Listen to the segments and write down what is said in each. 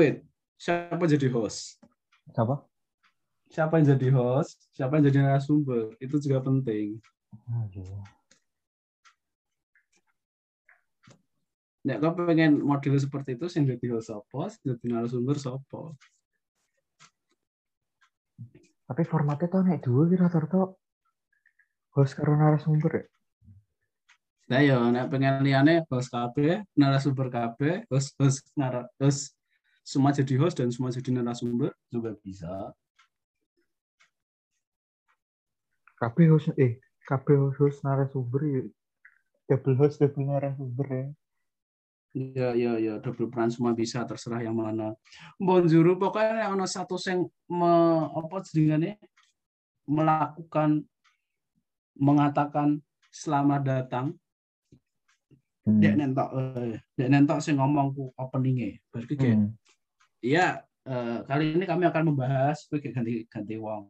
Wait, siapa jadi host? Siapa? Siapa yang jadi host? Siapa yang jadi narasumber? Itu juga penting. Aduh. Nek kau pengen model seperti itu, sing jadi host apa, sing jadi narasumber sopo. Tapi formatnya tuh naik dua kira rata host karo narasumber ya. Nah ya, nek pengen liane host KB, narasumber KB, host host nara, host semua jadi host dan semua jadi narasumber juga bisa. KB host eh KB host, host narasumber ya. Double host double narasumber ya. Iya, iya, iya, double peran semua bisa, terserah yang mana. Bonjuru pokoknya ono satu yang me, apa jenengane melakukan mengatakan selamat datang. Hmm. Dek nentok eh, dek nentok sing ngomong ku openingnya. Berarti kayak Hmm. Iya eh, kali ini kami akan membahas kayak ganti ganti wong.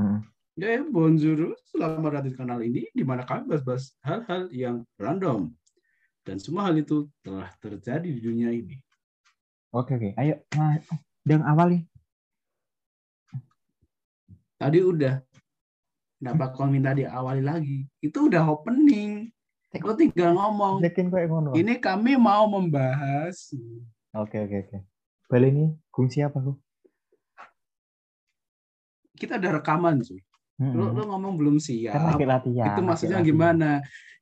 Hmm. Ya, bonjour, selamat datang di kanal ini di mana kami bahas-bahas hal-hal yang random. Dan semua hal itu telah terjadi di dunia ini. Oke oke. Ayo nah, yang awal nih. Tadi udah. Kenapa kau minta diawali lagi? Itu udah opening. Kau tinggal ngomong. Ini kami mau membahas. Oke oke oke. Balik ini fungsi apa lu? Kita ada rekaman, cuy. Lu, lu ngomong belum siap. Kan lagi latihan. itu maksudnya latihan. gimana?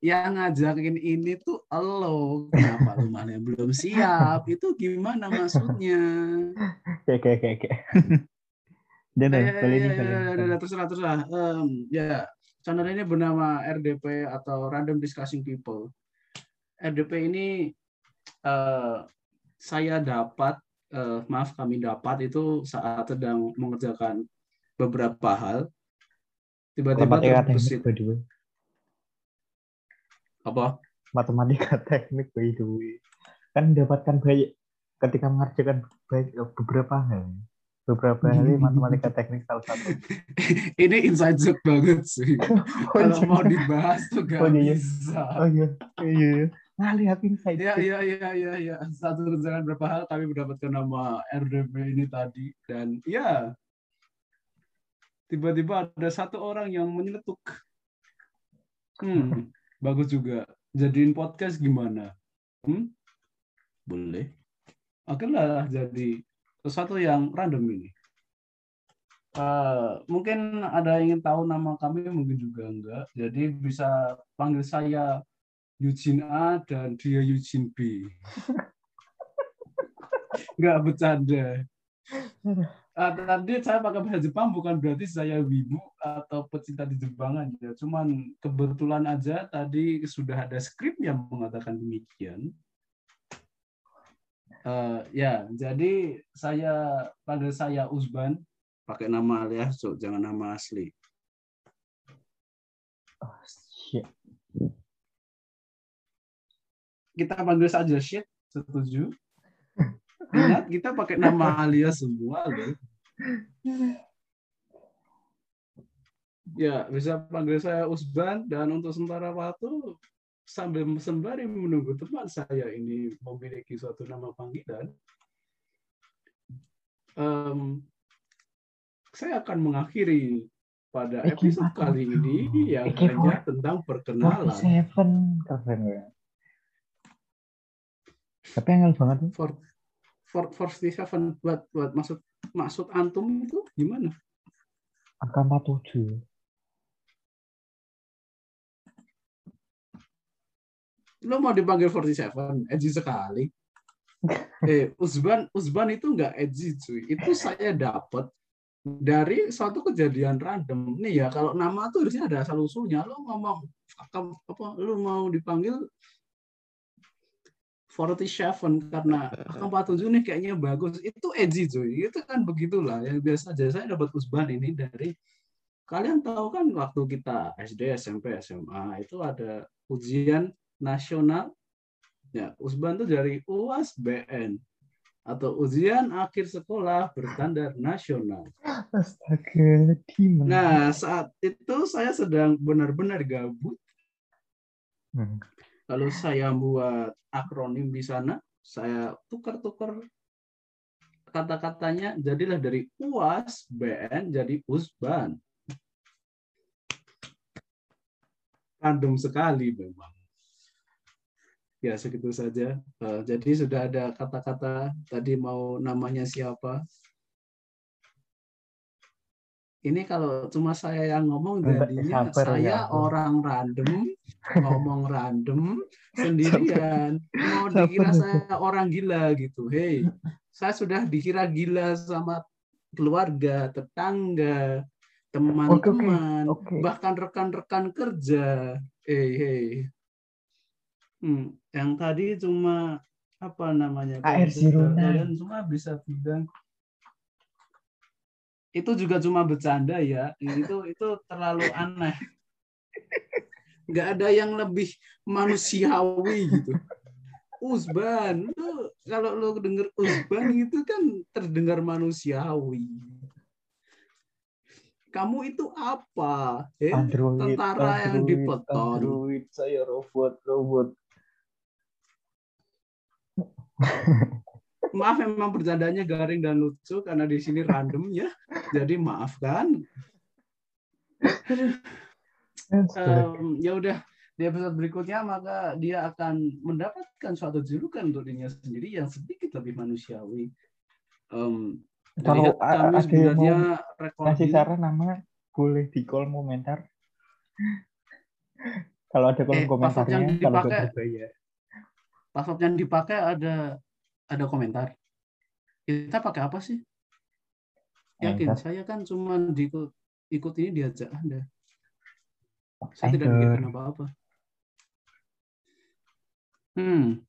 Yang ngajakin ini tuh lo. Kenapa lu mana belum siap? Itu gimana maksudnya? Oke oke oke oke. Dan ya, balik ini ya, ya, ya, terserah, terserah. Em, ya, channel ini bernama RDP atau Random Discussing People. RDP ini eh, saya dapat, eh, maaf kami dapat itu saat sedang mengerjakan beberapa hal. Tiba-tiba terbesit teknik apa? Matematika teknik by the way. Kan mendapatkan banyak ketika mengerjakan banyak, beberapa hal. Beberapa hal ini matematika teknik salah satu. ini inside joke banget sih. Kalau mau dibahas tuh gak Oh, iya. bisa. Oh iya, iya, iya. Nah, lihat insight. Ya, ya, ya, ya, ya. Satu rencana berapa hal kami mendapatkan nama RDP ini tadi dan ya tiba-tiba ada satu orang yang menyeletuk. Hmm, bagus juga. Jadiin podcast gimana? Hmm? Boleh. Oke lah jadi sesuatu yang random ini. Eh, mungkin ada yang ingin tahu nama kami, mungkin juga enggak. Jadi bisa panggil saya Eugene A dan dia Eugene B. Enggak bercanda. Ah, tadi saya pakai bahasa Jepang bukan berarti saya wibu atau pecinta di Jepang aja. Cuman kebetulan aja tadi sudah ada skrip yang mengatakan demikian. Eh, ya, jadi saya pada saya Usban pakai nama alias, so, jangan nama asli. Oh, Kita panggil saja shit, setuju? Ingat kita pakai nama alias semua loh. Ya, bisa panggil saya Usban dan untuk sementara waktu sambil sembari menunggu teman saya ini memiliki suatu nama panggilan, em, saya akan mengakhiri pada episode kali ini yang hanya tentang perkenalan. 47 keren ya. Tapi angel banget. For, for, for seven, buat, buat maksud maksud antum itu gimana? Angka 47. Lo mau dipanggil 47, edgy sekali. Eh, Usban, Usban itu nggak edgy cuy. Itu saya dapat dari suatu kejadian random. Nih ya, kalau nama tuh harusnya ada asal usulnya. Lo ngomong apa, apa lo mau dipanggil 47 karena angka 47 nih kayaknya bagus. Itu edgy cuy. Itu kan begitulah. Yang biasa aja saya dapat Usban ini dari kalian tahu kan waktu kita SD, SMP, SMA itu ada ujian nasional. Ya, Usban itu dari UAS BN atau ujian akhir sekolah berstandar nasional. Astaga, gimana? Nah, saat itu saya sedang benar-benar gabut. Hmm. Lalu saya buat akronim di sana, saya tukar-tukar kata-katanya jadilah dari uas bn jadi usban. Random sekali memang. Ya segitu saja. Eh, jadi sudah ada kata-kata tadi mau namanya siapa. Ini kalau cuma saya yang ngomong jadinya saya ya. orang random ngomong random sendirian. Mau dikira saya orang gila gitu. Hei, saya sudah dikira gila sama keluarga, tetangga, teman-teman, Oke. bahkan rekan-rekan kerja. Hei, hei. Hmm, yang tadi cuma apa namanya? AR. 09. Kalian semua bisa bilang itu juga cuma bercanda ya. Itu itu terlalu aneh. Nggak ada yang lebih manusiawi gitu. Usban, lu kalau lu denger Usban itu kan terdengar manusiawi. Kamu itu apa? Eh, Android, tentara yang Android, dipeton. Android, saya robot, robot. Maaf memang bercandanya garing dan lucu karena di sini random ya. Jadi maafkan. Em, ya udah di episode berikutnya maka dia akan mendapatkan suatu julukan untuk dirinya sendiri yang sedikit lebih manusiawi. Em, Kalau kami sebenarnya Kasih saran nama boleh di kolom komentar. Kalau ada kolom Eh, yang komentarnya, kalau berbayar. password yang dipakai ada ada komentar. Kita pakai apa sih? Yakin Anchor. saya kan cuma diikut ikut ini diajak Anda. Saya tidak Anchor. bikin apa-apa. Hmm.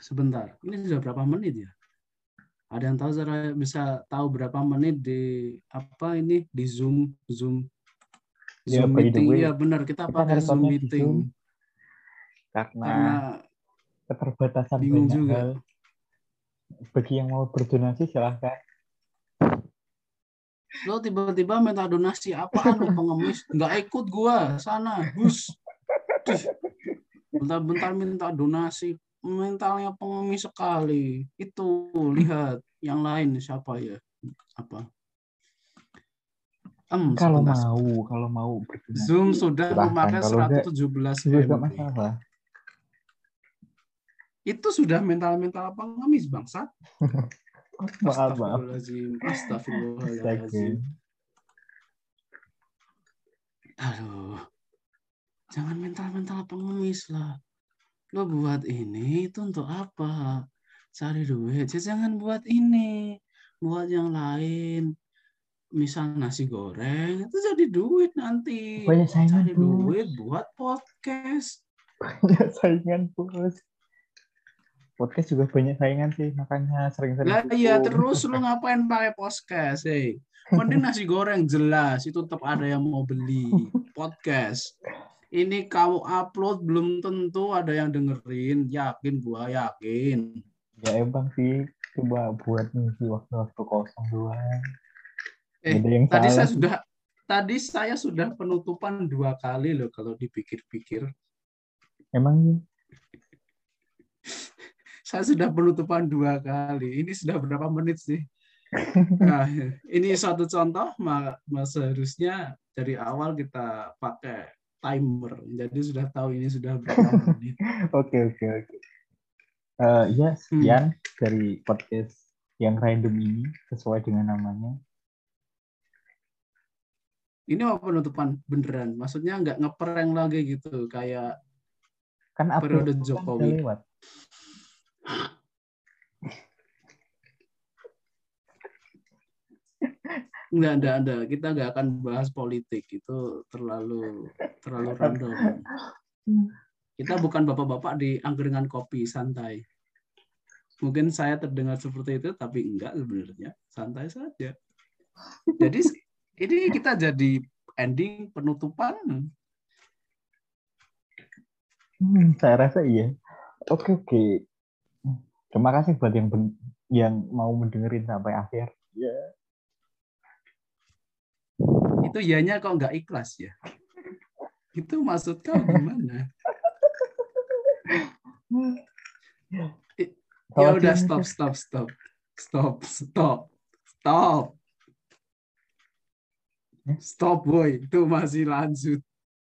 Sebentar. Ini sudah berapa menit ya? Ada yang tahu saya bisa tahu berapa menit di apa ini di Zoom Zoom Ya, Zoom meeting. Iya benar kita kita pakai Zoom meeting. Zoom. Karena, Karena keterbatasan bingung juga. hal. Bagi yang mau berdonasi silahkan. lo tiba-tiba minta donasi apaan lo pengemis? Nggak ikut gua sana bus. Bentar-bentar minta donasi. Mentalnya pengemis sekali. Itu lihat. Yang lain siapa ya? Apa? Em, Kalau sebentar. mau, kalau mau berdonasi. Zoom sudah memakai Kalau enggak, 117 juga masalah. Itu sudah mental-mental pengemis bangsat. Maaf, maaf. Astagfirullahaladzim. Astagfirullahaladzim. Aduh. Jangan mental-mental pengemis lah. Lo buat ini itu untuk apa? Cari duit. Ya jangan buat ini. Buat yang lain. Misal nasi goreng itu jadi duit nanti. Banyak saingan, Cari Bos. duit buat podcast. Banyak saingan, bos. Podcast juga banyak saingan sih, makanya sering-sering. Lah iya terus lu ngapain pakai podcast, hey? Mending nasi goreng jelas itu tetap ada yang mau beli. Podcast. Ini kamu upload belum tentu ada yang dengerin. Yakin gua yakin. Ya emang sih, coba buat ngisi waktu-waktu kosong doang. Eh, yang Tadi salah saya sih. sudah tadi saya sudah penutupan dua kali loh kalau dipikir-pikir. Emang ya? Saya sudah penutupan dua kali. Ini sudah berapa menit sih? Nah, ini satu contoh, ma- mas seharusnya dari awal kita pakai timer. Jadi sudah tahu ini sudah berapa menit. Oke, oke, oke. Ya, Hmm. sekian dari podcast yang random ini sesuai dengan namanya. Ini mau penutupan beneran. Maksudnya nggak ngeprank lagi gitu. Kayak Kan Periode kan Jokowi. lewat. Nggak ada ada. Kita nggak akan bahas politik. Itu terlalu terlalu random. Kita bukan bapak-bapak di angkringan kopi santai. Mungkin saya terdengar seperti itu, tapi enggak sebenarnya. Santai saja. Jadi ini kita jadi ending penutupan. Hmm, saya rasa iya. Oke, oke. Terima kasih buat yang ben- yang mau mendengerin sampai akhir. Ya. Itu ianya kok nggak ikhlas ya? Itu maksud kau gimana? Ya udah stop stop stop. Stop, stop, stop. Eh? Stop, boy. Itu masih lanjut.